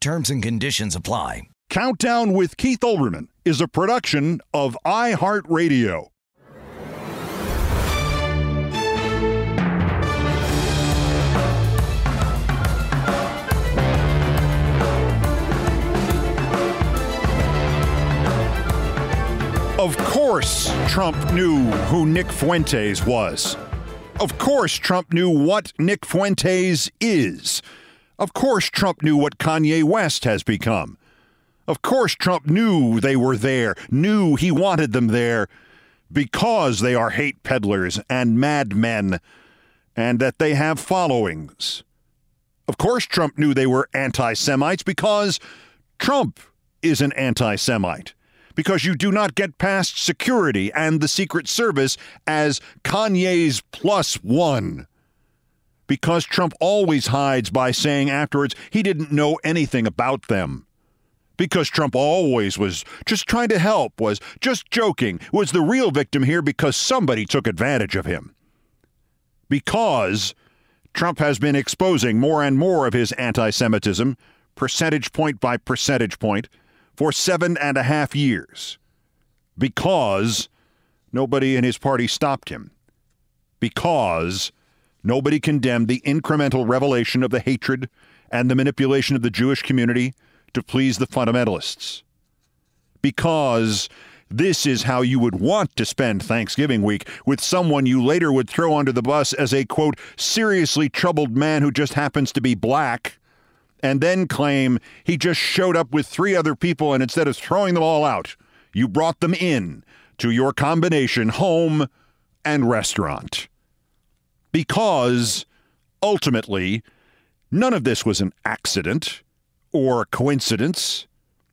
Terms and conditions apply. Countdown with Keith Olbermann is a production of iHeartRadio. Of course, Trump knew who Nick Fuentes was. Of course, Trump knew what Nick Fuentes is. Of course, Trump knew what Kanye West has become. Of course, Trump knew they were there, knew he wanted them there because they are hate peddlers and madmen and that they have followings. Of course, Trump knew they were anti Semites because Trump is an anti Semite. Because you do not get past security and the Secret Service as Kanye's plus one because Trump always hides by saying afterwards he didn't know anything about them. Because Trump always was just trying to help, was just joking, was the real victim here because somebody took advantage of him. Because Trump has been exposing more and more of his anti Semitism, percentage point by percentage point, for seven and a half years. Because nobody in his party stopped him. Because Nobody condemned the incremental revelation of the hatred and the manipulation of the Jewish community to please the fundamentalists. Because this is how you would want to spend Thanksgiving week with someone you later would throw under the bus as a, quote, seriously troubled man who just happens to be black, and then claim he just showed up with three other people and instead of throwing them all out, you brought them in to your combination home and restaurant because ultimately none of this was an accident or a coincidence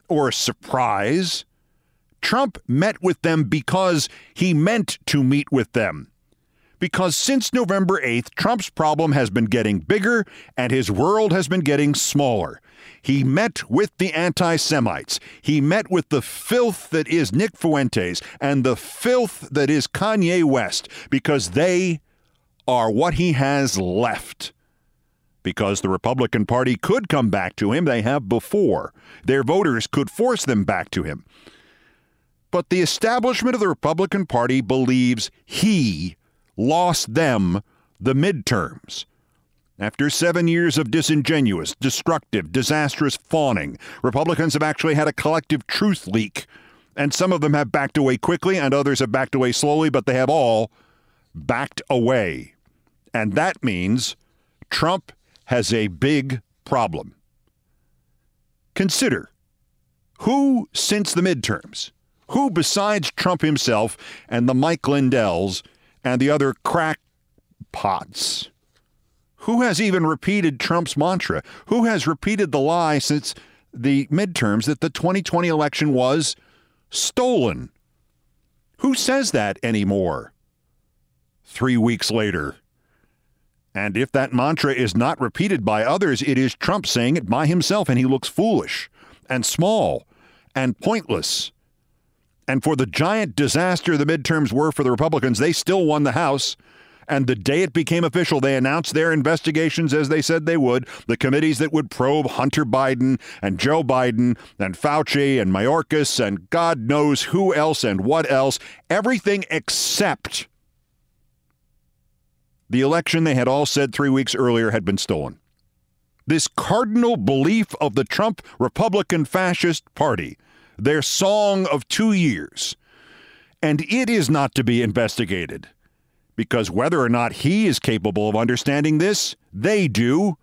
or a surprise. Trump met with them because he meant to meet with them. Because since November 8th, Trump's problem has been getting bigger and his world has been getting smaller. He met with the anti Semites. He met with the filth that is Nick Fuentes and the filth that is Kanye West because they are what he has left. because the Republican Party could come back to him. They have before. Their voters could force them back to him. But the establishment of the Republican Party believes he lost them the midterms. After seven years of disingenuous, destructive, disastrous fawning, Republicans have actually had a collective truth leak. And some of them have backed away quickly, and others have backed away slowly, but they have all backed away. And that means Trump has a big problem. Consider who, since the midterms, who besides Trump himself and the Mike Lindells and the other crackpots, who has even repeated Trump's mantra? Who has repeated the lie since the midterms that the 2020 election was stolen? Who says that anymore? Three weeks later, and if that mantra is not repeated by others, it is Trump saying it by himself, and he looks foolish and small and pointless. And for the giant disaster the midterms were for the Republicans, they still won the House. And the day it became official, they announced their investigations as they said they would. The committees that would probe Hunter Biden and Joe Biden and Fauci and Mayorkas and God knows who else and what else. Everything except the election they had all said three weeks earlier had been stolen. This cardinal belief of the Trump Republican Fascist Party, their song of two years, and it is not to be investigated. Because whether or not he is capable of understanding this, they do.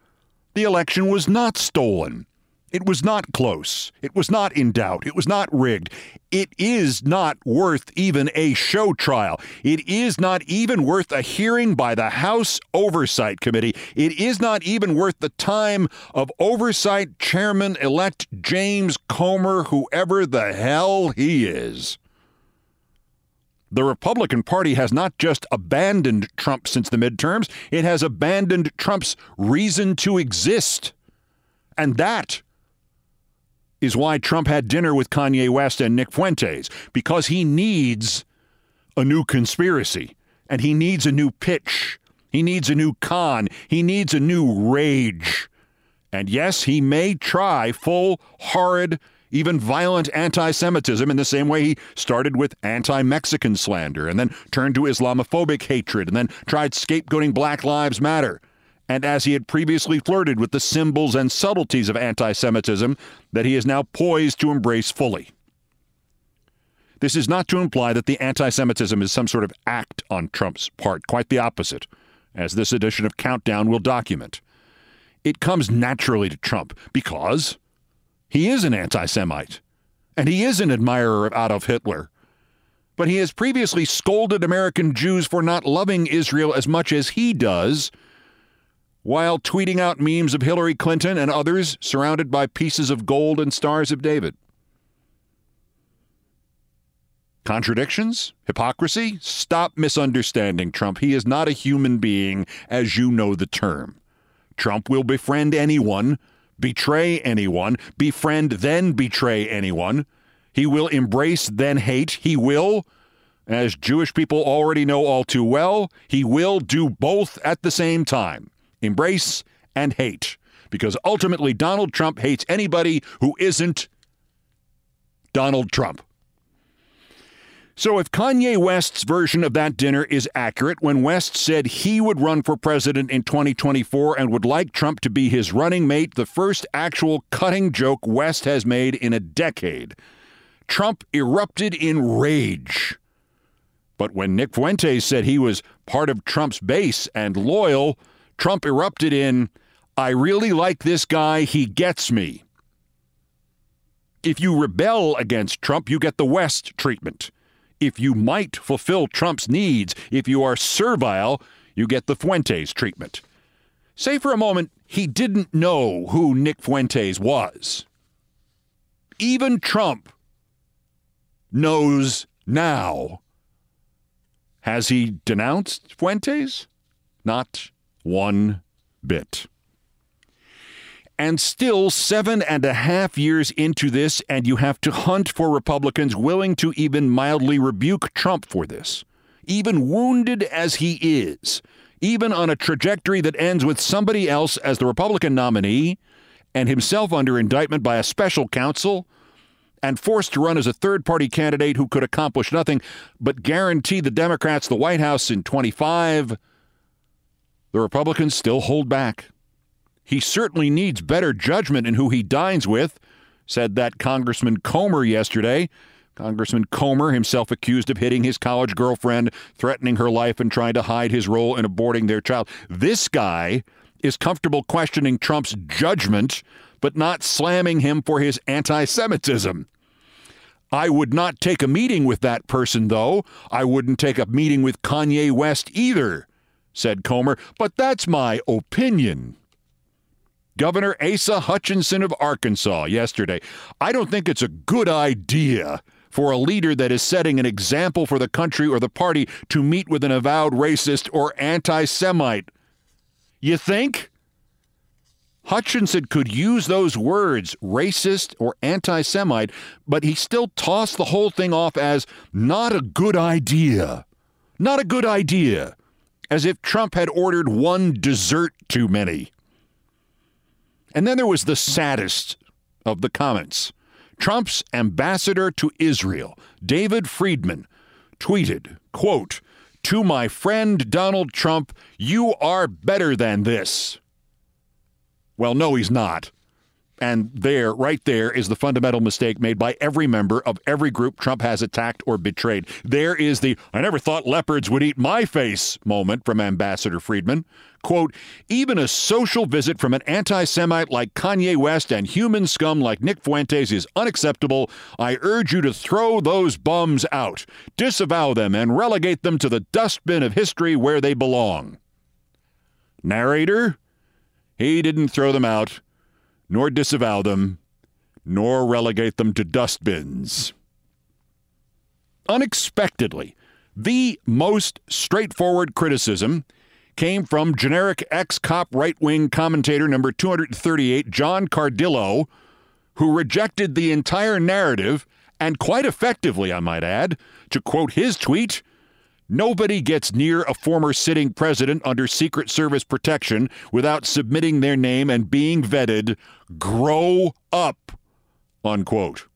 The election was not stolen. It was not close. It was not in doubt. It was not rigged. It is not worth even a show trial. It is not even worth a hearing by the House Oversight Committee. It is not even worth the time of Oversight Chairman elect James Comer, whoever the hell he is. The Republican Party has not just abandoned Trump since the midterms, it has abandoned Trump's reason to exist. And that is why Trump had dinner with Kanye West and Nick Fuentes, because he needs a new conspiracy and he needs a new pitch. He needs a new con. He needs a new rage. And yes, he may try full, horrid, even violent anti Semitism in the same way he started with anti Mexican slander and then turned to Islamophobic hatred and then tried scapegoating Black Lives Matter and as he had previously flirted with the symbols and subtleties of anti Semitism that he is now poised to embrace fully. This is not to imply that the anti Semitism is some sort of act on Trump's part, quite the opposite, as this edition of Countdown will document. It comes naturally to Trump because he is an anti Semite and he is an admirer of Adolf Hitler. But he has previously scolded American Jews for not loving Israel as much as he does while tweeting out memes of Hillary Clinton and others surrounded by pieces of gold and stars of David. Contradictions? Hypocrisy? Stop misunderstanding Trump. He is not a human being, as you know the term. Trump will befriend anyone, betray anyone, befriend, then betray anyone. He will embrace, then hate. He will, as Jewish people already know all too well, he will do both at the same time embrace and hate. Because ultimately, Donald Trump hates anybody who isn't Donald Trump. So, if Kanye West's version of that dinner is accurate, when West said he would run for president in 2024 and would like Trump to be his running mate, the first actual cutting joke West has made in a decade, Trump erupted in rage. But when Nick Fuentes said he was part of Trump's base and loyal, Trump erupted in, I really like this guy, he gets me. If you rebel against Trump, you get the West treatment. If you might fulfill Trump's needs, if you are servile, you get the Fuentes treatment. Say for a moment he didn't know who Nick Fuentes was. Even Trump knows now. Has he denounced Fuentes? Not one bit. And still, seven and a half years into this, and you have to hunt for Republicans willing to even mildly rebuke Trump for this. Even wounded as he is, even on a trajectory that ends with somebody else as the Republican nominee and himself under indictment by a special counsel and forced to run as a third party candidate who could accomplish nothing but guarantee the Democrats the White House in 25, the Republicans still hold back. He certainly needs better judgment in who he dines with, said that Congressman Comer yesterday. Congressman Comer, himself accused of hitting his college girlfriend, threatening her life, and trying to hide his role in aborting their child. This guy is comfortable questioning Trump's judgment, but not slamming him for his anti Semitism. I would not take a meeting with that person, though. I wouldn't take a meeting with Kanye West either, said Comer, but that's my opinion. Governor Asa Hutchinson of Arkansas yesterday. I don't think it's a good idea for a leader that is setting an example for the country or the party to meet with an avowed racist or anti Semite. You think? Hutchinson could use those words, racist or anti Semite, but he still tossed the whole thing off as not a good idea. Not a good idea. As if Trump had ordered one dessert too many. And then there was the saddest of the comments. Trump's ambassador to Israel, David Friedman, tweeted, quote, To my friend Donald Trump, you are better than this. Well, no, he's not. And there, right there, is the fundamental mistake made by every member of every group Trump has attacked or betrayed. There is the I never thought leopards would eat my face moment from Ambassador Friedman. Quote, even a social visit from an anti Semite like Kanye West and human scum like Nick Fuentes is unacceptable. I urge you to throw those bums out, disavow them, and relegate them to the dustbin of history where they belong. Narrator, he didn't throw them out nor disavow them, nor relegate them to dustbins. Unexpectedly, the most straightforward criticism came from generic ex cop right wing commentator number 238, John Cardillo, who rejected the entire narrative and quite effectively, I might add. To quote his tweet, Nobody gets near a former sitting president under Secret Service protection without submitting their name and being vetted. Grow up. Unquote.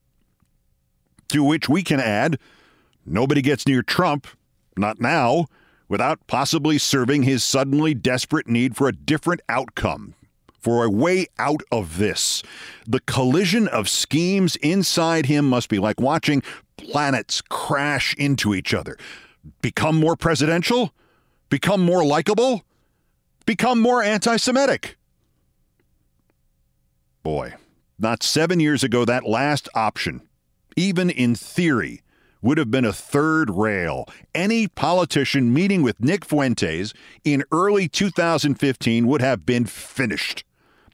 To which we can add nobody gets near Trump, not now, without possibly serving his suddenly desperate need for a different outcome, for a way out of this. The collision of schemes inside him must be like watching planets crash into each other become more presidential, become more likable, become more anti Semitic. Boy, not seven years ago, that last option, even in theory, would have been a third rail. Any politician meeting with Nick Fuentes in early 2015 would have been finished.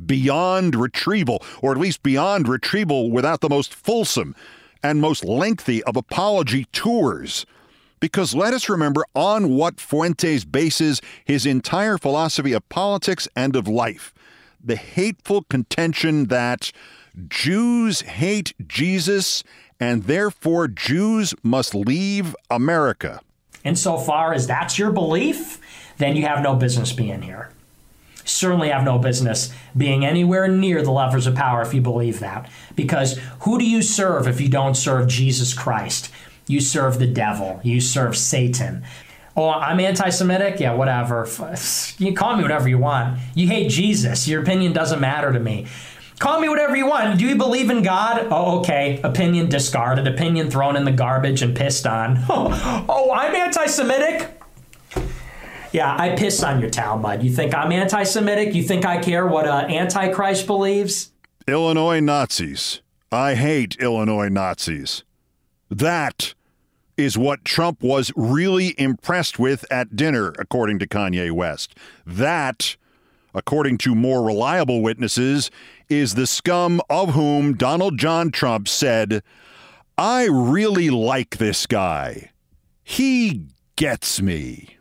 Beyond retrieval, or at least beyond retrieval without the most fulsome and most lengthy of apology tours because let us remember on what Fuentes bases his entire philosophy of politics and of life the hateful contention that Jews hate Jesus and therefore Jews must leave America. Insofar as that's your belief, then you have no business being here. Certainly have no business being anywhere near the levers of power if you believe that. Because who do you serve if you don't serve Jesus Christ? You serve the devil. You serve Satan. Oh, I'm anti Semitic? Yeah, whatever. You call me whatever you want. You hate Jesus. Your opinion doesn't matter to me. Call me whatever you want. Do you believe in God? Oh, okay. Opinion discarded. Opinion thrown in the garbage and pissed on. Oh, oh I'm anti Semitic? Yeah, I piss on your Talmud. You think I'm anti Semitic? You think I care what uh, Antichrist believes? Illinois Nazis. I hate Illinois Nazis. That is what Trump was really impressed with at dinner, according to Kanye West. That, according to more reliable witnesses, is the scum of whom Donald John Trump said, I really like this guy. He gets me.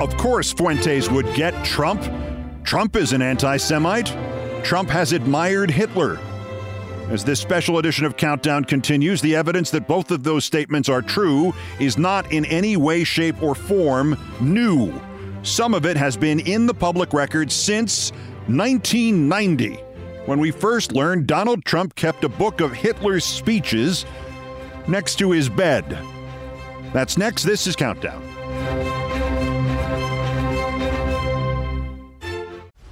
Of course, Fuentes would get Trump. Trump is an anti Semite. Trump has admired Hitler. As this special edition of Countdown continues, the evidence that both of those statements are true is not in any way, shape, or form new. Some of it has been in the public record since 1990, when we first learned Donald Trump kept a book of Hitler's speeches next to his bed. That's next. This is Countdown.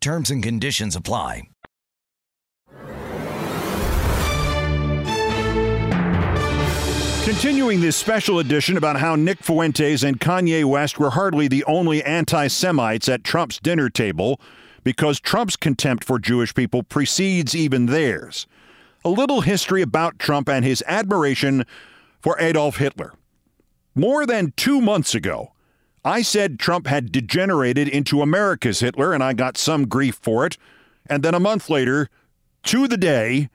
Terms and conditions apply. Continuing this special edition about how Nick Fuentes and Kanye West were hardly the only anti Semites at Trump's dinner table because Trump's contempt for Jewish people precedes even theirs. A little history about Trump and his admiration for Adolf Hitler. More than two months ago, I said Trump had degenerated into America's Hitler, and I got some grief for it. And then a month later, to the day,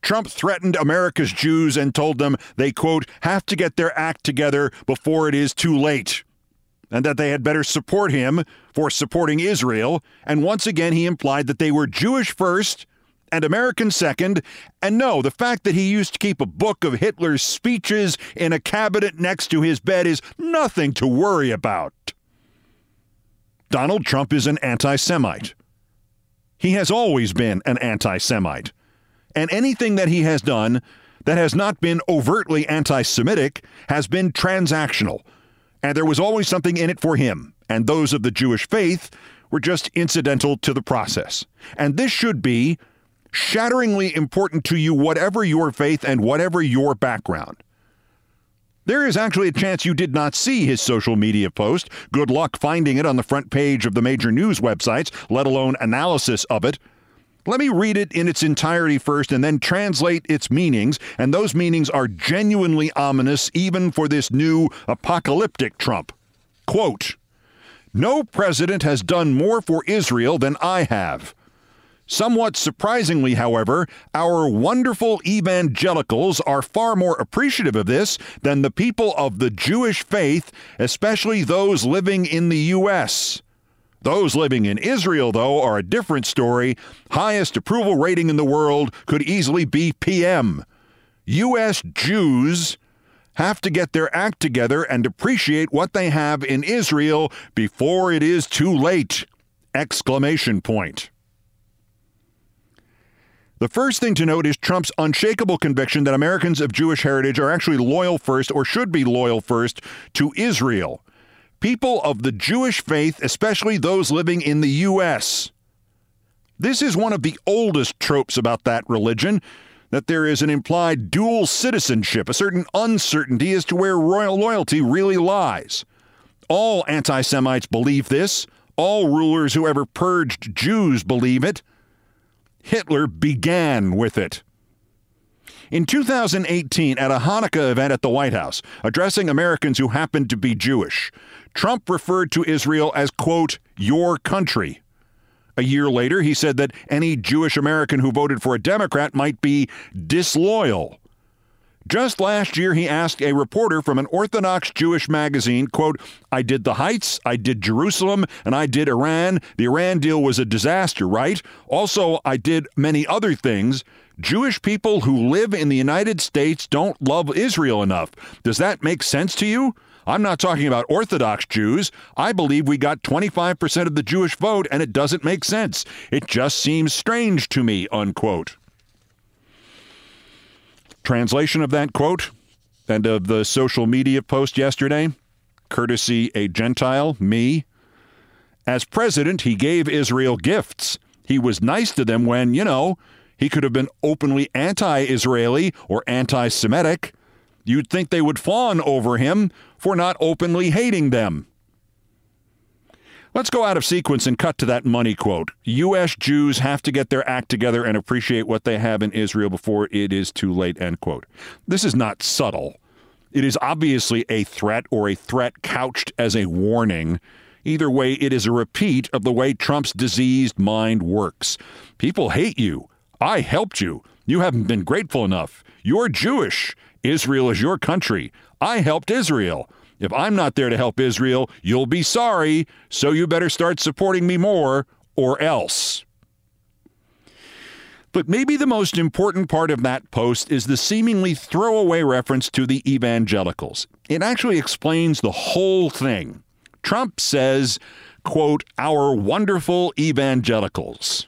Trump threatened America's Jews and told them they, quote, have to get their act together before it is too late, and that they had better support him for supporting Israel. And once again, he implied that they were Jewish first and American second. And no, the fact that he used to keep a book of Hitler's speeches in a cabinet next to his bed is nothing to worry about. Donald Trump is an anti Semite. He has always been an anti Semite. And anything that he has done that has not been overtly anti Semitic has been transactional. And there was always something in it for him. And those of the Jewish faith were just incidental to the process. And this should be shatteringly important to you, whatever your faith and whatever your background. There is actually a chance you did not see his social media post. Good luck finding it on the front page of the major news websites, let alone analysis of it. Let me read it in its entirety first and then translate its meanings, and those meanings are genuinely ominous even for this new apocalyptic Trump. Quote No president has done more for Israel than I have. Somewhat surprisingly, however, our wonderful evangelicals are far more appreciative of this than the people of the Jewish faith, especially those living in the U.S. Those living in Israel, though, are a different story. Highest approval rating in the world could easily be PM. U.S. Jews have to get their act together and appreciate what they have in Israel before it is too late! Exclamation point. The first thing to note is Trump's unshakable conviction that Americans of Jewish heritage are actually loyal first, or should be loyal first, to Israel. People of the Jewish faith, especially those living in the U.S. This is one of the oldest tropes about that religion that there is an implied dual citizenship, a certain uncertainty as to where royal loyalty really lies. All anti Semites believe this. All rulers who ever purged Jews believe it. Hitler began with it. In 2018, at a Hanukkah event at the White House, addressing Americans who happened to be Jewish, Trump referred to Israel as, quote, your country. A year later, he said that any Jewish American who voted for a Democrat might be disloyal. Just last year, he asked a reporter from an Orthodox Jewish magazine, quote, I did the Heights, I did Jerusalem, and I did Iran. The Iran deal was a disaster, right? Also, I did many other things. Jewish people who live in the United States don't love Israel enough. Does that make sense to you? I'm not talking about Orthodox Jews. I believe we got 25% of the Jewish vote, and it doesn't make sense. It just seems strange to me, unquote. Translation of that quote and of the social media post yesterday, courtesy a Gentile, me. As president, he gave Israel gifts. He was nice to them when, you know, he could have been openly anti Israeli or anti Semitic. You'd think they would fawn over him for not openly hating them. Let's go out of sequence and cut to that money quote. U.S. Jews have to get their act together and appreciate what they have in Israel before it is too late, end quote. This is not subtle. It is obviously a threat or a threat couched as a warning. Either way, it is a repeat of the way Trump's diseased mind works. People hate you. I helped you. You haven't been grateful enough. You're Jewish. Israel is your country. I helped Israel. If I'm not there to help Israel, you'll be sorry, so you better start supporting me more, or else. But maybe the most important part of that post is the seemingly throwaway reference to the evangelicals. It actually explains the whole thing. Trump says, quote, our wonderful evangelicals.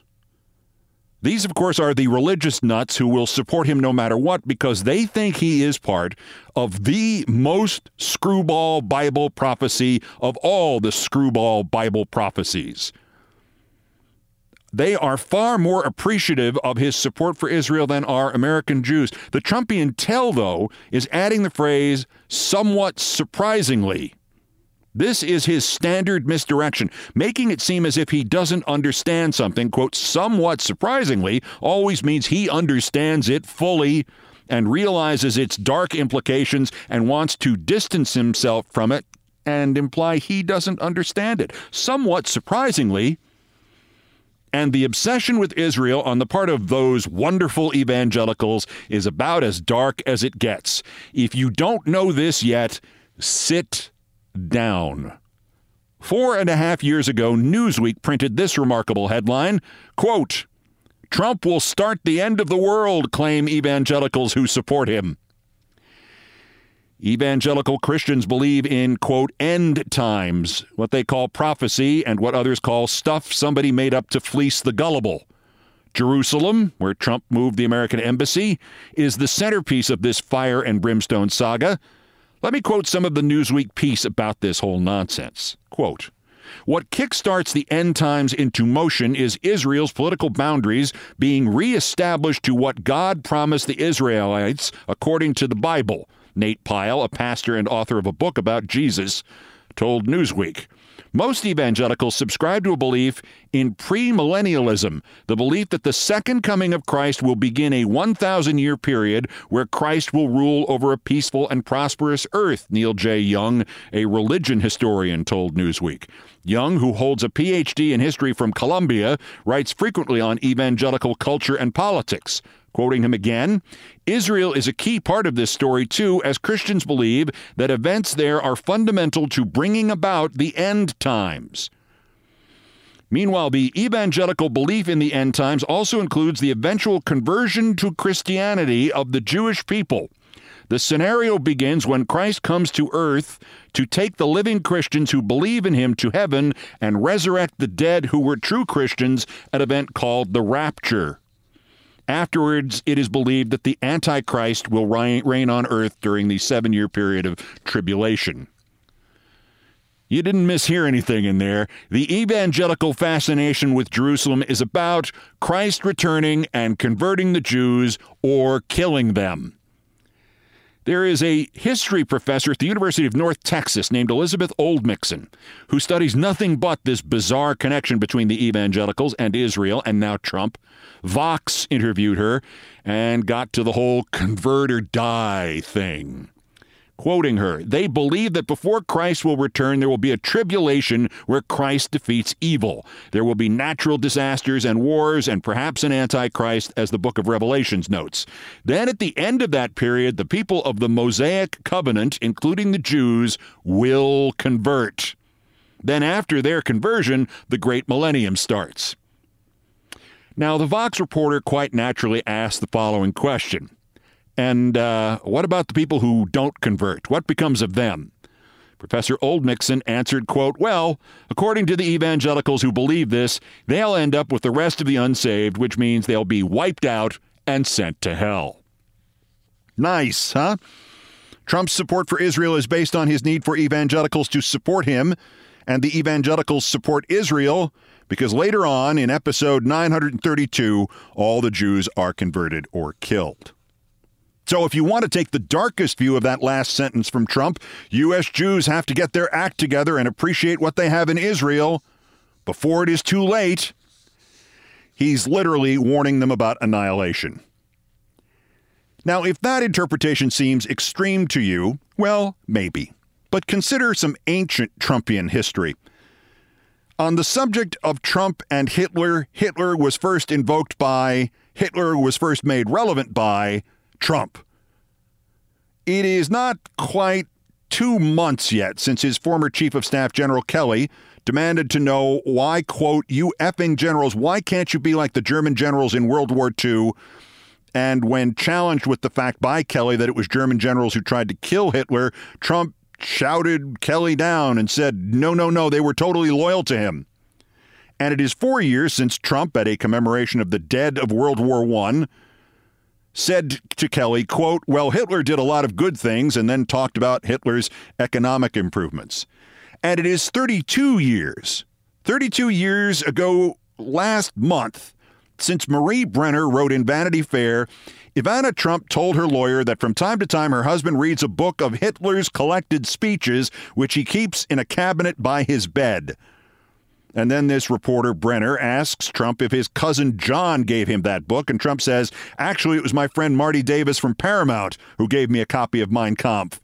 These, of course, are the religious nuts who will support him no matter what because they think he is part of the most screwball Bible prophecy of all the screwball Bible prophecies. They are far more appreciative of his support for Israel than are American Jews. The Trumpian tell, though, is adding the phrase somewhat surprisingly this is his standard misdirection, making it seem as if he doesn't understand something, quote, somewhat surprisingly, always means he understands it fully and realizes its dark implications and wants to distance himself from it and imply he doesn't understand it. Somewhat surprisingly, and the obsession with Israel on the part of those wonderful evangelicals is about as dark as it gets. If you don't know this yet, sit down. Four and a half years ago, Newsweek printed this remarkable headline quote, Trump will start the end of the world, claim evangelicals who support him. Evangelical Christians believe in, quote, end times, what they call prophecy and what others call stuff somebody made up to fleece the gullible. Jerusalem, where Trump moved the American embassy, is the centerpiece of this fire and brimstone saga. Let me quote some of the Newsweek piece about this whole nonsense. Quote, What kickstarts the end times into motion is Israel's political boundaries being reestablished to what God promised the Israelites according to the Bible. Nate Pyle, a pastor and author of a book about Jesus, told Newsweek. Most evangelicals subscribe to a belief in premillennialism, the belief that the second coming of Christ will begin a 1,000 year period where Christ will rule over a peaceful and prosperous earth, Neil J. Young, a religion historian, told Newsweek. Young, who holds a PhD in history from Columbia, writes frequently on evangelical culture and politics. Quoting him again, Israel is a key part of this story, too, as Christians believe that events there are fundamental to bringing about the end times. Meanwhile, the evangelical belief in the end times also includes the eventual conversion to Christianity of the Jewish people. The scenario begins when Christ comes to earth to take the living Christians who believe in him to heaven and resurrect the dead who were true Christians at an event called the rapture. Afterwards, it is believed that the Antichrist will reign on earth during the seven year period of tribulation. You didn't mishear anything in there. The evangelical fascination with Jerusalem is about Christ returning and converting the Jews or killing them. There is a history professor at the University of North Texas named Elizabeth Oldmixon who studies nothing but this bizarre connection between the evangelicals and Israel and now Trump. Vox interviewed her and got to the whole convert or die thing. Quoting her, they believe that before Christ will return, there will be a tribulation where Christ defeats evil. There will be natural disasters and wars and perhaps an antichrist, as the book of Revelations notes. Then at the end of that period, the people of the Mosaic covenant, including the Jews, will convert. Then after their conversion, the great millennium starts. Now, the Vox reporter quite naturally asked the following question And uh, what about the people who don't convert? What becomes of them? Professor Oldmixon answered, quote, Well, according to the evangelicals who believe this, they'll end up with the rest of the unsaved, which means they'll be wiped out and sent to hell. Nice, huh? Trump's support for Israel is based on his need for evangelicals to support him, and the evangelicals support Israel because later on in episode 932, all the Jews are converted or killed. So, if you want to take the darkest view of that last sentence from Trump, U.S. Jews have to get their act together and appreciate what they have in Israel before it is too late. He's literally warning them about annihilation. Now, if that interpretation seems extreme to you, well, maybe. But consider some ancient Trumpian history. On the subject of Trump and Hitler, Hitler was first invoked by, Hitler was first made relevant by Trump. It is not quite two months yet since his former Chief of Staff, General Kelly, demanded to know why, quote, you effing generals, why can't you be like the German generals in World War II? And when challenged with the fact by Kelly that it was German generals who tried to kill Hitler, Trump shouted Kelly down and said, no, no, no, they were totally loyal to him. And it is four years since Trump, at a commemoration of the dead of World War I, said to Kelly, quote, Well, Hitler did a lot of good things and then talked about Hitler's economic improvements. And it is 32 years, 32 years ago last month, since Marie Brenner wrote in Vanity Fair Ivana Trump told her lawyer that from time to time her husband reads a book of Hitler's collected speeches, which he keeps in a cabinet by his bed. And then this reporter, Brenner, asks Trump if his cousin John gave him that book. And Trump says, actually, it was my friend Marty Davis from Paramount who gave me a copy of Mein Kampf.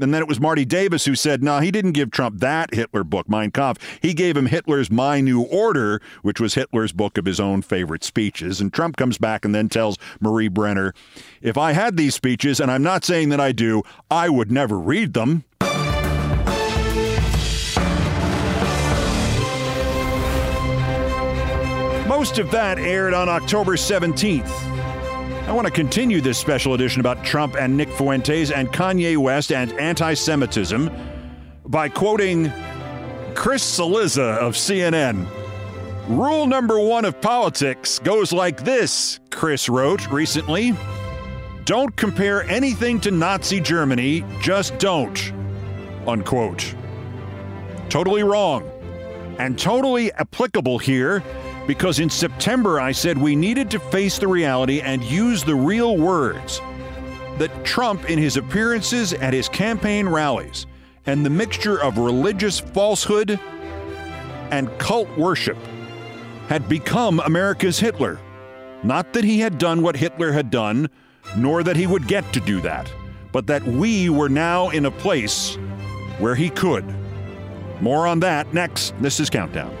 And then it was Marty Davis who said, no, he didn't give Trump that Hitler book, Mein Kampf. He gave him Hitler's My New Order, which was Hitler's book of his own favorite speeches. And Trump comes back and then tells Marie Brenner, if I had these speeches, and I'm not saying that I do, I would never read them. Most of that aired on October 17th. I want to continue this special edition about Trump and Nick Fuentes and Kanye West and anti Semitism by quoting Chris Cillizza of CNN. Rule number one of politics goes like this, Chris wrote recently. Don't compare anything to Nazi Germany, just don't. Unquote. Totally wrong. and totally applicable here because in September I said we needed to face the reality and use the real words. That Trump, in his appearances at his campaign rallies, and the mixture of religious falsehood and cult worship, had become America's Hitler. Not that he had done what Hitler had done, nor that he would get to do that, but that we were now in a place where he could. More on that next. This is Countdown.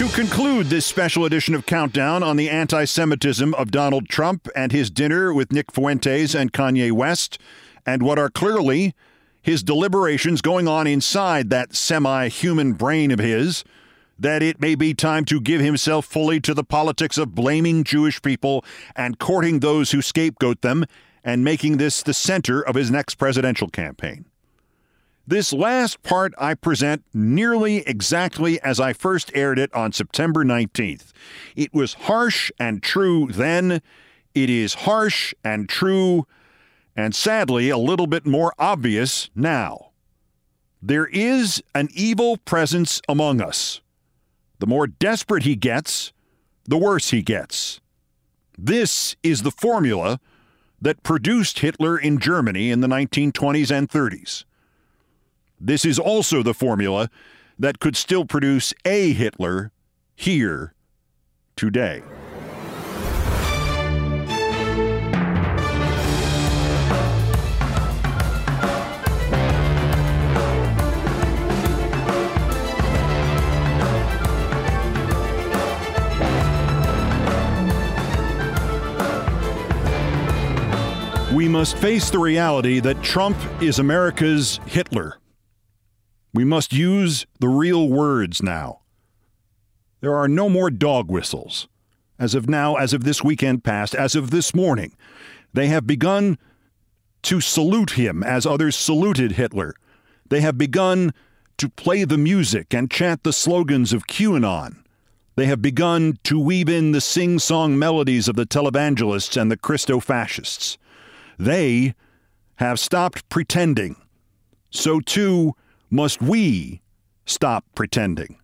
To conclude this special edition of Countdown on the anti Semitism of Donald Trump and his dinner with Nick Fuentes and Kanye West, and what are clearly his deliberations going on inside that semi human brain of his, that it may be time to give himself fully to the politics of blaming Jewish people and courting those who scapegoat them and making this the center of his next presidential campaign. This last part I present nearly exactly as I first aired it on September 19th. It was harsh and true then. It is harsh and true, and sadly, a little bit more obvious now. There is an evil presence among us. The more desperate he gets, the worse he gets. This is the formula that produced Hitler in Germany in the 1920s and 30s. This is also the formula that could still produce a Hitler here today. We must face the reality that Trump is America's Hitler. We must use the real words now. There are no more dog whistles. As of now, as of this weekend past, as of this morning, they have begun to salute him as others saluted Hitler. They have begun to play the music and chant the slogans of QAnon. They have begun to weave in the sing song melodies of the televangelists and the Christo fascists. They have stopped pretending. So too must we stop pretending.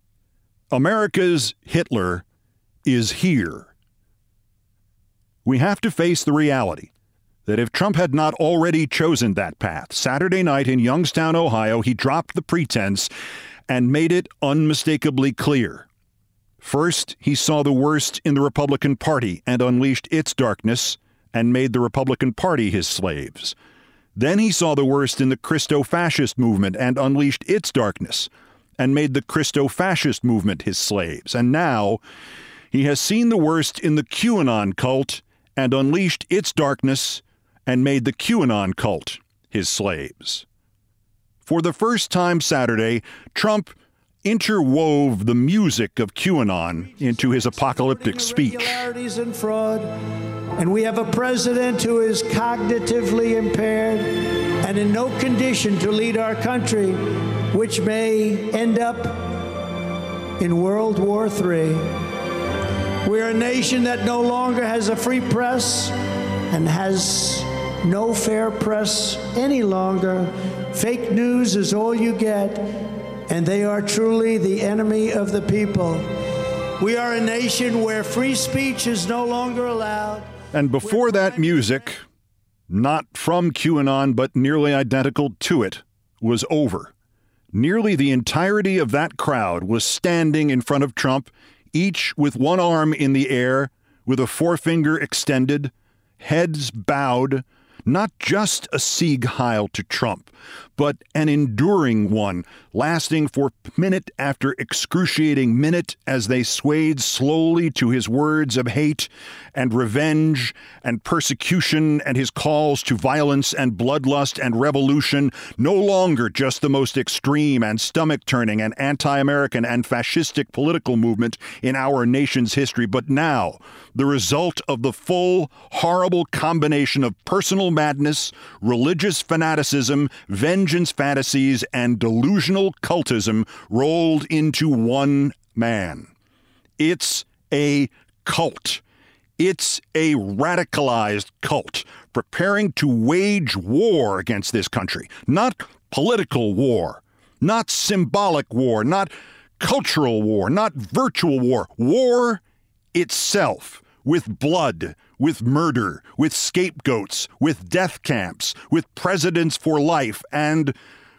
America's Hitler is here. We have to face the reality that if Trump had not already chosen that path, Saturday night in Youngstown, Ohio, he dropped the pretense and made it unmistakably clear. First, he saw the worst in the Republican Party and unleashed its darkness and made the Republican Party his slaves. Then he saw the worst in the Christo fascist movement and unleashed its darkness and made the Christo fascist movement his slaves. And now he has seen the worst in the QAnon cult and unleashed its darkness and made the QAnon cult his slaves. For the first time Saturday, Trump interwove the music of QAnon into his apocalyptic speech. and fraud, and we have a president who is cognitively impaired and in no condition to lead our country, which may end up in World War III. We're a nation that no longer has a free press and has no fair press any longer. Fake news is all you get and they are truly the enemy of the people. We are a nation where free speech is no longer allowed. And before that music, not from QAnon, but nearly identical to it, was over. Nearly the entirety of that crowd was standing in front of Trump, each with one arm in the air, with a forefinger extended, heads bowed, not just a Sieg Heil to Trump, but an enduring one, lasting for minute after excruciating minute as they swayed slowly to his words of hate and revenge and persecution and his calls to violence and bloodlust and revolution, no longer just the most extreme and stomach turning and anti American and fascistic political movement in our nation's history, but now the result of the full, horrible combination of personal madness, religious fanaticism, vengeance fantasies, and delusional cultism rolled into one man. It's a cult. It's a radicalized cult preparing to wage war against this country, not political war, not symbolic war, not cultural war, not virtual war, war itself with blood, with murder, with scapegoats, with death camps, with presidents for life, and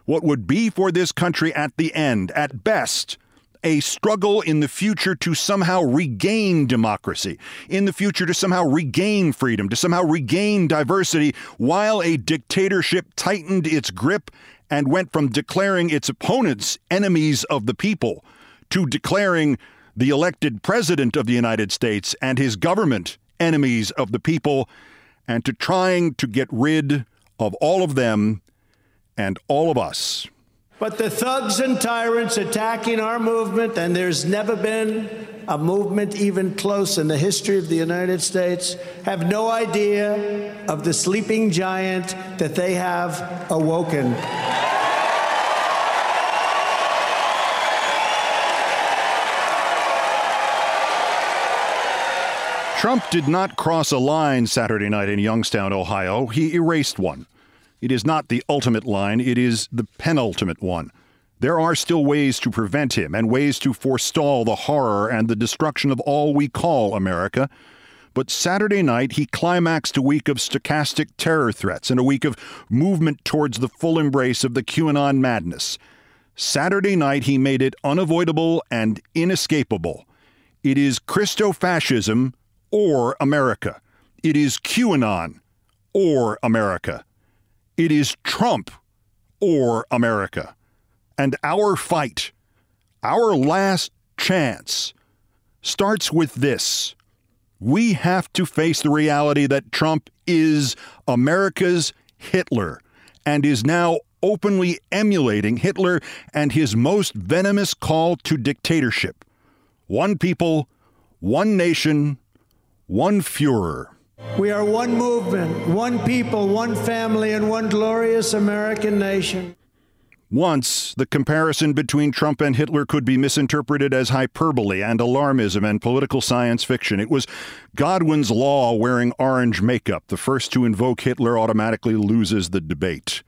what would be for this country at the end, at best, a struggle in the future to somehow regain democracy, in the future to somehow regain freedom, to somehow regain diversity, while a dictatorship tightened its grip and went from declaring its opponents enemies of the people to declaring the elected president of the United States and his government enemies of the people, and to trying to get rid of all of them and all of us. But the thugs and tyrants attacking our movement, and there's never been a movement even close in the history of the United States, have no idea of the sleeping giant that they have awoken. Trump did not cross a line Saturday night in Youngstown, Ohio. He erased one. It is not the ultimate line, it is the penultimate one. There are still ways to prevent him and ways to forestall the horror and the destruction of all we call America. But Saturday night, he climaxed a week of stochastic terror threats and a week of movement towards the full embrace of the QAnon madness. Saturday night, he made it unavoidable and inescapable. It is Christo fascism or America. It is QAnon or America. It is Trump or America. And our fight, our last chance, starts with this We have to face the reality that Trump is America's Hitler and is now openly emulating Hitler and his most venomous call to dictatorship. One people, one nation, one Fuhrer. We are one movement, one people, one family, and one glorious American nation. Once, the comparison between Trump and Hitler could be misinterpreted as hyperbole and alarmism and political science fiction. It was Godwin's law wearing orange makeup. The first to invoke Hitler automatically loses the debate.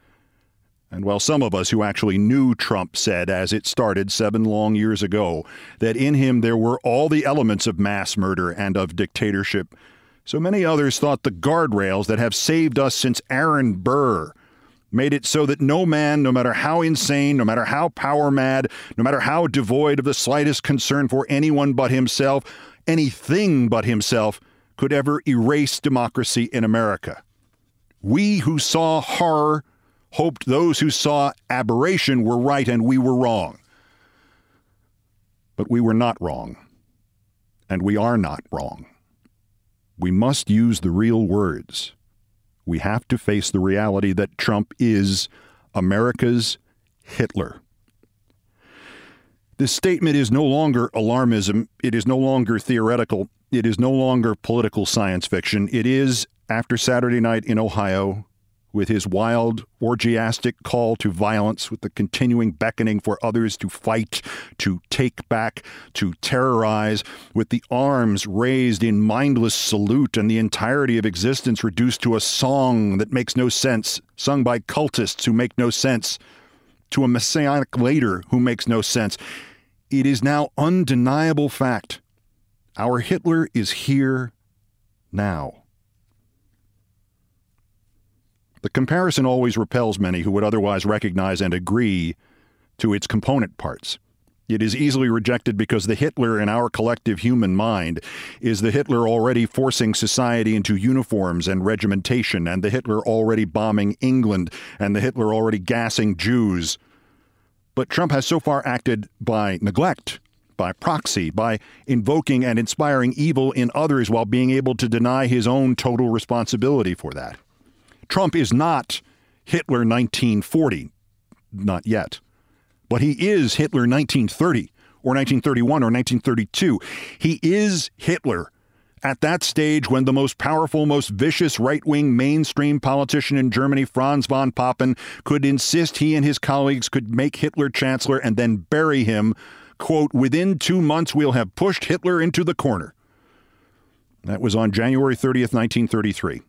And while some of us who actually knew Trump said, as it started seven long years ago, that in him there were all the elements of mass murder and of dictatorship, so many others thought the guardrails that have saved us since Aaron Burr made it so that no man, no matter how insane, no matter how power mad, no matter how devoid of the slightest concern for anyone but himself, anything but himself, could ever erase democracy in America. We who saw horror hoped those who saw aberration were right and we were wrong. But we were not wrong. And we are not wrong. We must use the real words we have to face the reality that Trump is America's Hitler. This statement is no longer alarmism. It is no longer theoretical. It is no longer political science fiction. It is, after Saturday night in Ohio, with his wild, orgiastic call to violence, with the continuing beckoning for others to fight, to take back, to terrorize, with the arms raised in mindless salute and the entirety of existence reduced to a song that makes no sense, sung by cultists who make no sense, to a messianic later who makes no sense. It is now undeniable fact. Our Hitler is here now. The comparison always repels many who would otherwise recognize and agree to its component parts. It is easily rejected because the Hitler in our collective human mind is the Hitler already forcing society into uniforms and regimentation, and the Hitler already bombing England, and the Hitler already gassing Jews. But Trump has so far acted by neglect, by proxy, by invoking and inspiring evil in others while being able to deny his own total responsibility for that. Trump is not Hitler 1940, not yet. But he is Hitler 1930 or 1931 or 1932. He is Hitler at that stage when the most powerful, most vicious right wing mainstream politician in Germany, Franz von Papen, could insist he and his colleagues could make Hitler chancellor and then bury him. Quote, within two months, we'll have pushed Hitler into the corner. That was on January 30th, 1933.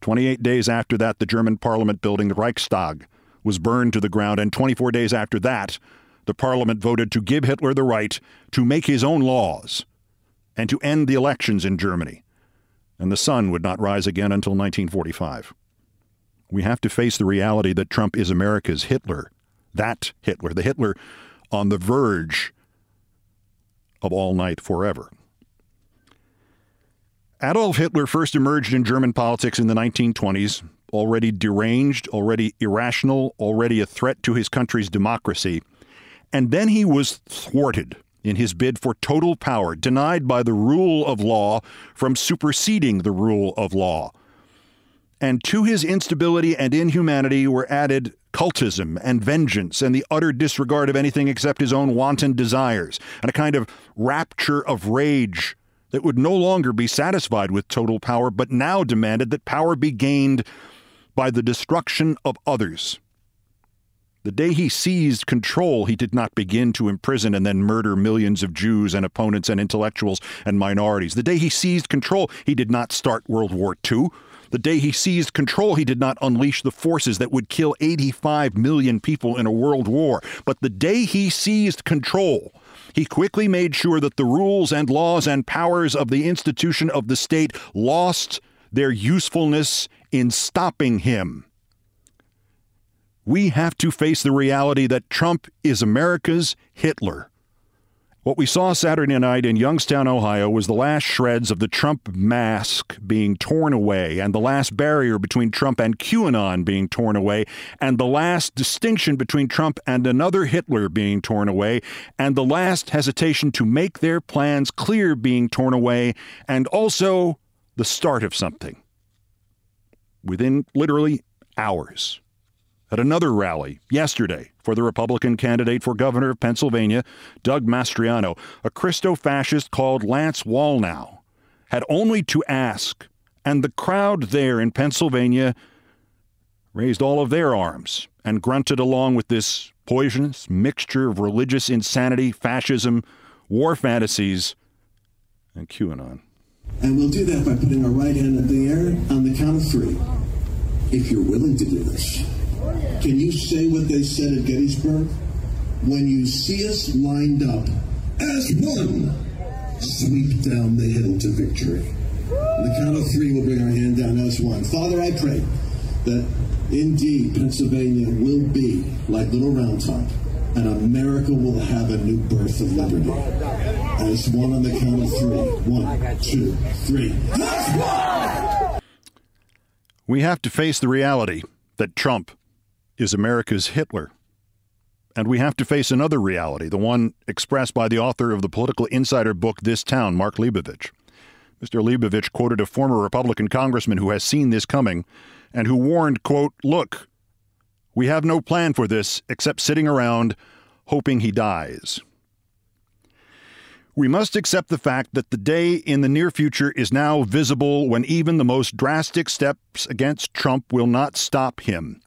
28 days after that, the German parliament building, the Reichstag, was burned to the ground, and 24 days after that, the parliament voted to give Hitler the right to make his own laws and to end the elections in Germany. And the sun would not rise again until 1945. We have to face the reality that Trump is America's Hitler. That Hitler, the Hitler on the verge of all night forever. Adolf Hitler first emerged in German politics in the 1920s, already deranged, already irrational, already a threat to his country's democracy. And then he was thwarted in his bid for total power, denied by the rule of law from superseding the rule of law. And to his instability and inhumanity were added cultism and vengeance and the utter disregard of anything except his own wanton desires, and a kind of rapture of rage that would no longer be satisfied with total power, but now demanded that power be gained by the destruction of others. The day he seized control, he did not begin to imprison and then murder millions of Jews and opponents and intellectuals and minorities. The day he seized control, he did not start World War II. The day he seized control, he did not unleash the forces that would kill 85 million people in a world war. But the day he seized control, he quickly made sure that the rules and laws and powers of the institution of the state lost their usefulness in stopping him. We have to face the reality that Trump is America's Hitler. What we saw Saturday night in Youngstown, Ohio, was the last shreds of the Trump mask being torn away, and the last barrier between Trump and QAnon being torn away, and the last distinction between Trump and another Hitler being torn away, and the last hesitation to make their plans clear being torn away, and also the start of something. Within literally hours at another rally yesterday for the Republican candidate for governor of Pennsylvania, Doug Mastriano, a Christo fascist called Lance Wallnau had only to ask, and the crowd there in Pennsylvania raised all of their arms and grunted along with this poisonous mixture of religious insanity, fascism, war fantasies, and QAnon. And we'll do that by putting our right hand in the air on the count of three. If you're willing to do this. Can you say what they said at Gettysburg? When you see us lined up as one, sweep down the hill to victory. On the count of three, we'll bring our hand down as one. Father, I pray that indeed Pennsylvania will be like Little Round Top, and America will have a new birth of liberty. As one on the count of three. One, two, three. As one! We have to face the reality that Trump is America's Hitler. And we have to face another reality, the one expressed by the author of the political insider book This Town, Mark Leibovich. Mr. Leibovich quoted a former Republican congressman who has seen this coming and who warned, quote, Look, we have no plan for this except sitting around hoping he dies. We must accept the fact that the day in the near future is now visible when even the most drastic steps against Trump will not stop him.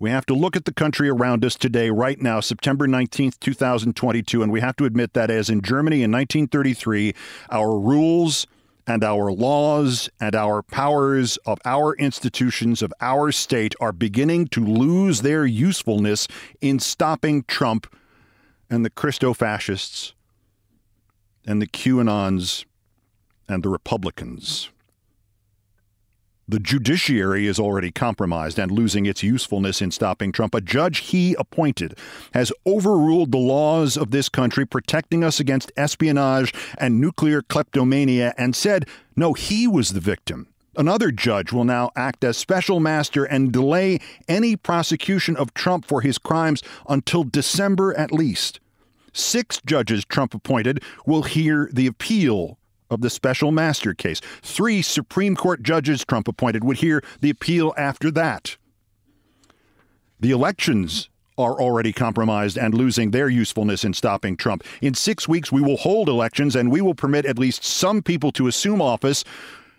We have to look at the country around us today, right now, September 19th, 2022, and we have to admit that, as in Germany in 1933, our rules and our laws and our powers of our institutions, of our state, are beginning to lose their usefulness in stopping Trump and the Christo fascists and the QAnons and the Republicans. The judiciary is already compromised and losing its usefulness in stopping Trump. A judge he appointed has overruled the laws of this country protecting us against espionage and nuclear kleptomania and said, no, he was the victim. Another judge will now act as special master and delay any prosecution of Trump for his crimes until December at least. Six judges Trump appointed will hear the appeal of the special master case. Three Supreme Court judges Trump appointed would hear the appeal after that. The elections are already compromised and losing their usefulness in stopping Trump. In six weeks, we will hold elections and we will permit at least some people to assume office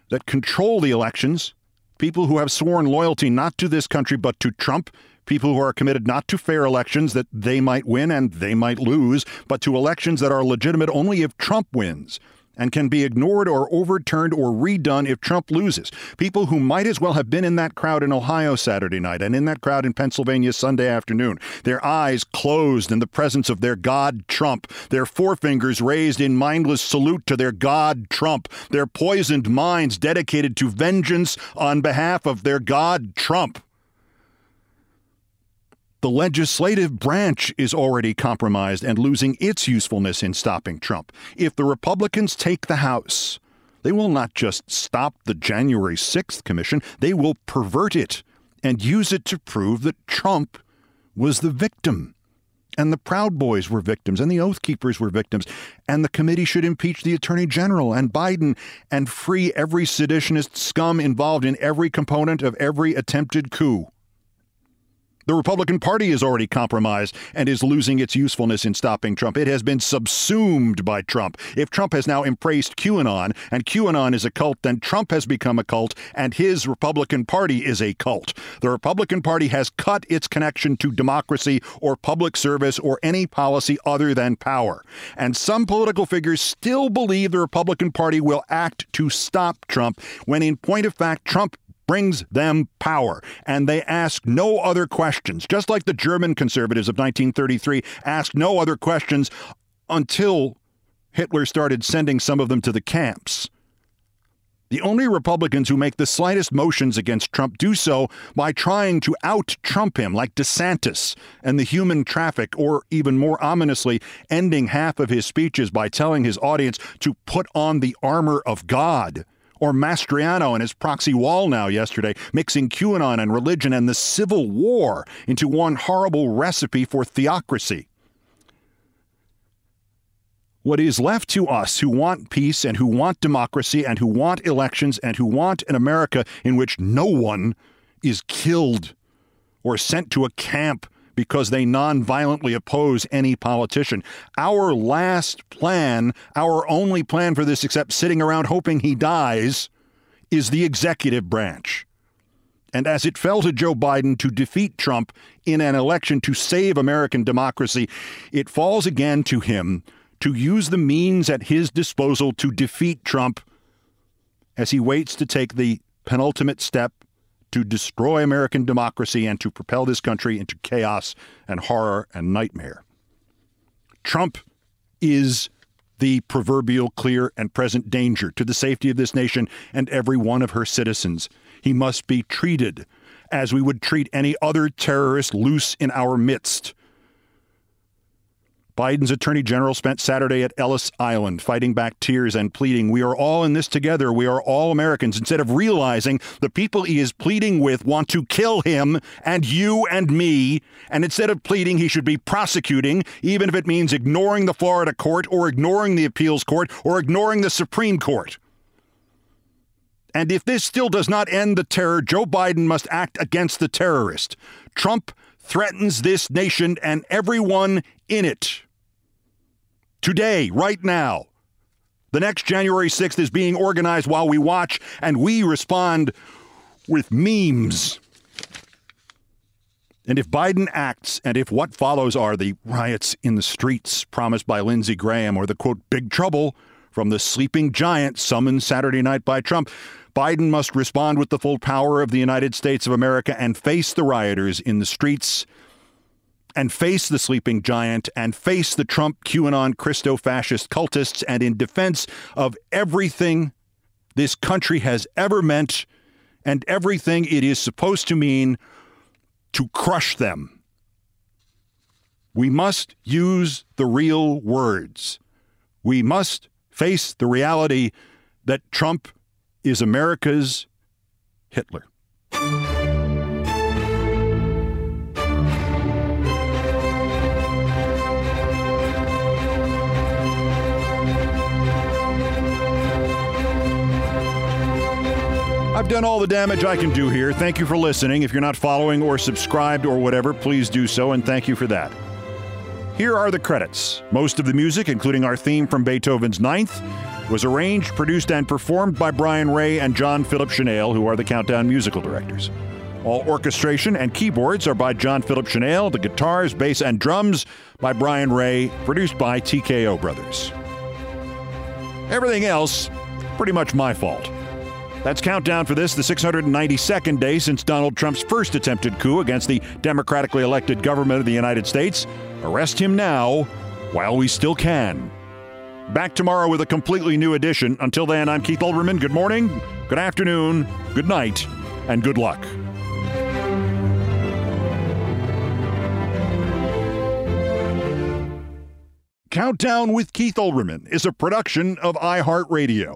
that control the elections, people who have sworn loyalty not to this country but to Trump, people who are committed not to fair elections that they might win and they might lose, but to elections that are legitimate only if Trump wins and can be ignored or overturned or redone if Trump loses. People who might as well have been in that crowd in Ohio Saturday night and in that crowd in Pennsylvania Sunday afternoon, their eyes closed in the presence of their God Trump, their forefingers raised in mindless salute to their God Trump, their poisoned minds dedicated to vengeance on behalf of their God Trump. The legislative branch is already compromised and losing its usefulness in stopping Trump. If the Republicans take the House, they will not just stop the January 6th commission, they will pervert it and use it to prove that Trump was the victim. And the Proud Boys were victims, and the Oath Keepers were victims, and the committee should impeach the Attorney General and Biden and free every seditionist scum involved in every component of every attempted coup. The Republican Party is already compromised and is losing its usefulness in stopping Trump. It has been subsumed by Trump. If Trump has now embraced QAnon and QAnon is a cult, then Trump has become a cult and his Republican Party is a cult. The Republican Party has cut its connection to democracy or public service or any policy other than power. And some political figures still believe the Republican Party will act to stop Trump when, in point of fact, Trump brings them power, and they ask no other questions, just like the German conservatives of 1933 asked no other questions until Hitler started sending some of them to the camps. The only Republicans who make the slightest motions against Trump do so by trying to out Trump him, like DeSantis and the human traffic, or even more ominously, ending half of his speeches by telling his audience to put on the armor of God. Or Mastriano and his proxy Wallnau yesterday, mixing QAnon and religion and the Civil War into one horrible recipe for theocracy. What is left to us who want peace and who want democracy and who want elections and who want an America in which no one is killed or sent to a camp because they non-violently oppose any politician. Our last plan, our only plan for this except sitting around hoping he dies, is the executive branch. And as it fell to Joe Biden to defeat Trump in an election to save American democracy, it falls again to him to use the means at his disposal to defeat Trump as he waits to take the penultimate step to destroy American democracy and to propel this country into chaos and horror and nightmare. Trump is the proverbial clear and present danger to the safety of this nation and every one of her citizens. He must be treated as we would treat any other terrorist loose in our midst. Biden's attorney general spent Saturday at Ellis Island fighting back tears and pleading, We are all in this together. We are all Americans. Instead of realizing the people he is pleading with want to kill him and you and me. And instead of pleading, he should be prosecuting, even if it means ignoring the Florida court or ignoring the appeals court or ignoring the Supreme Court. And if this still does not end the terror, Joe Biden must act against the terrorist. Trump threatens this nation and everyone in it. Today, right now. The next January 6th is being organized while we watch, and we respond with memes. And if Biden acts, and if what follows are the riots in the streets promised by Lindsey Graham or the quote, big trouble from the sleeping giant summoned Saturday night by Trump, Biden must respond with the full power of the United States of America and face the rioters in the streets and face the sleeping giant and face the Trump QAnon Christo fascist cultists and in defense of everything this country has ever meant and everything it is supposed to mean to crush them. We must use the real words. We must face the reality that Trump is America's Hitler. I've done all the damage I can do here. Thank you for listening. If you're not following or subscribed or whatever, please do so, and thank you for that. Here are the credits. Most of the music, including our theme from Beethoven's Ninth, was arranged, produced, and performed by Brian Ray and John Philip Shenale, who are the Countdown musical directors. All orchestration and keyboards are by John Philip Shenale, the guitars, bass, and drums by Brian Ray, produced by TKO Brothers. Everything else, pretty much my fault. That's countdown for this, the 692nd day since Donald Trump's first attempted coup against the democratically elected government of the United States. Arrest him now while we still can. Back tomorrow with a completely new edition. Until then, I'm Keith Olbermann. Good morning, good afternoon, good night, and good luck. Countdown with Keith Olbermann is a production of iHeartRadio.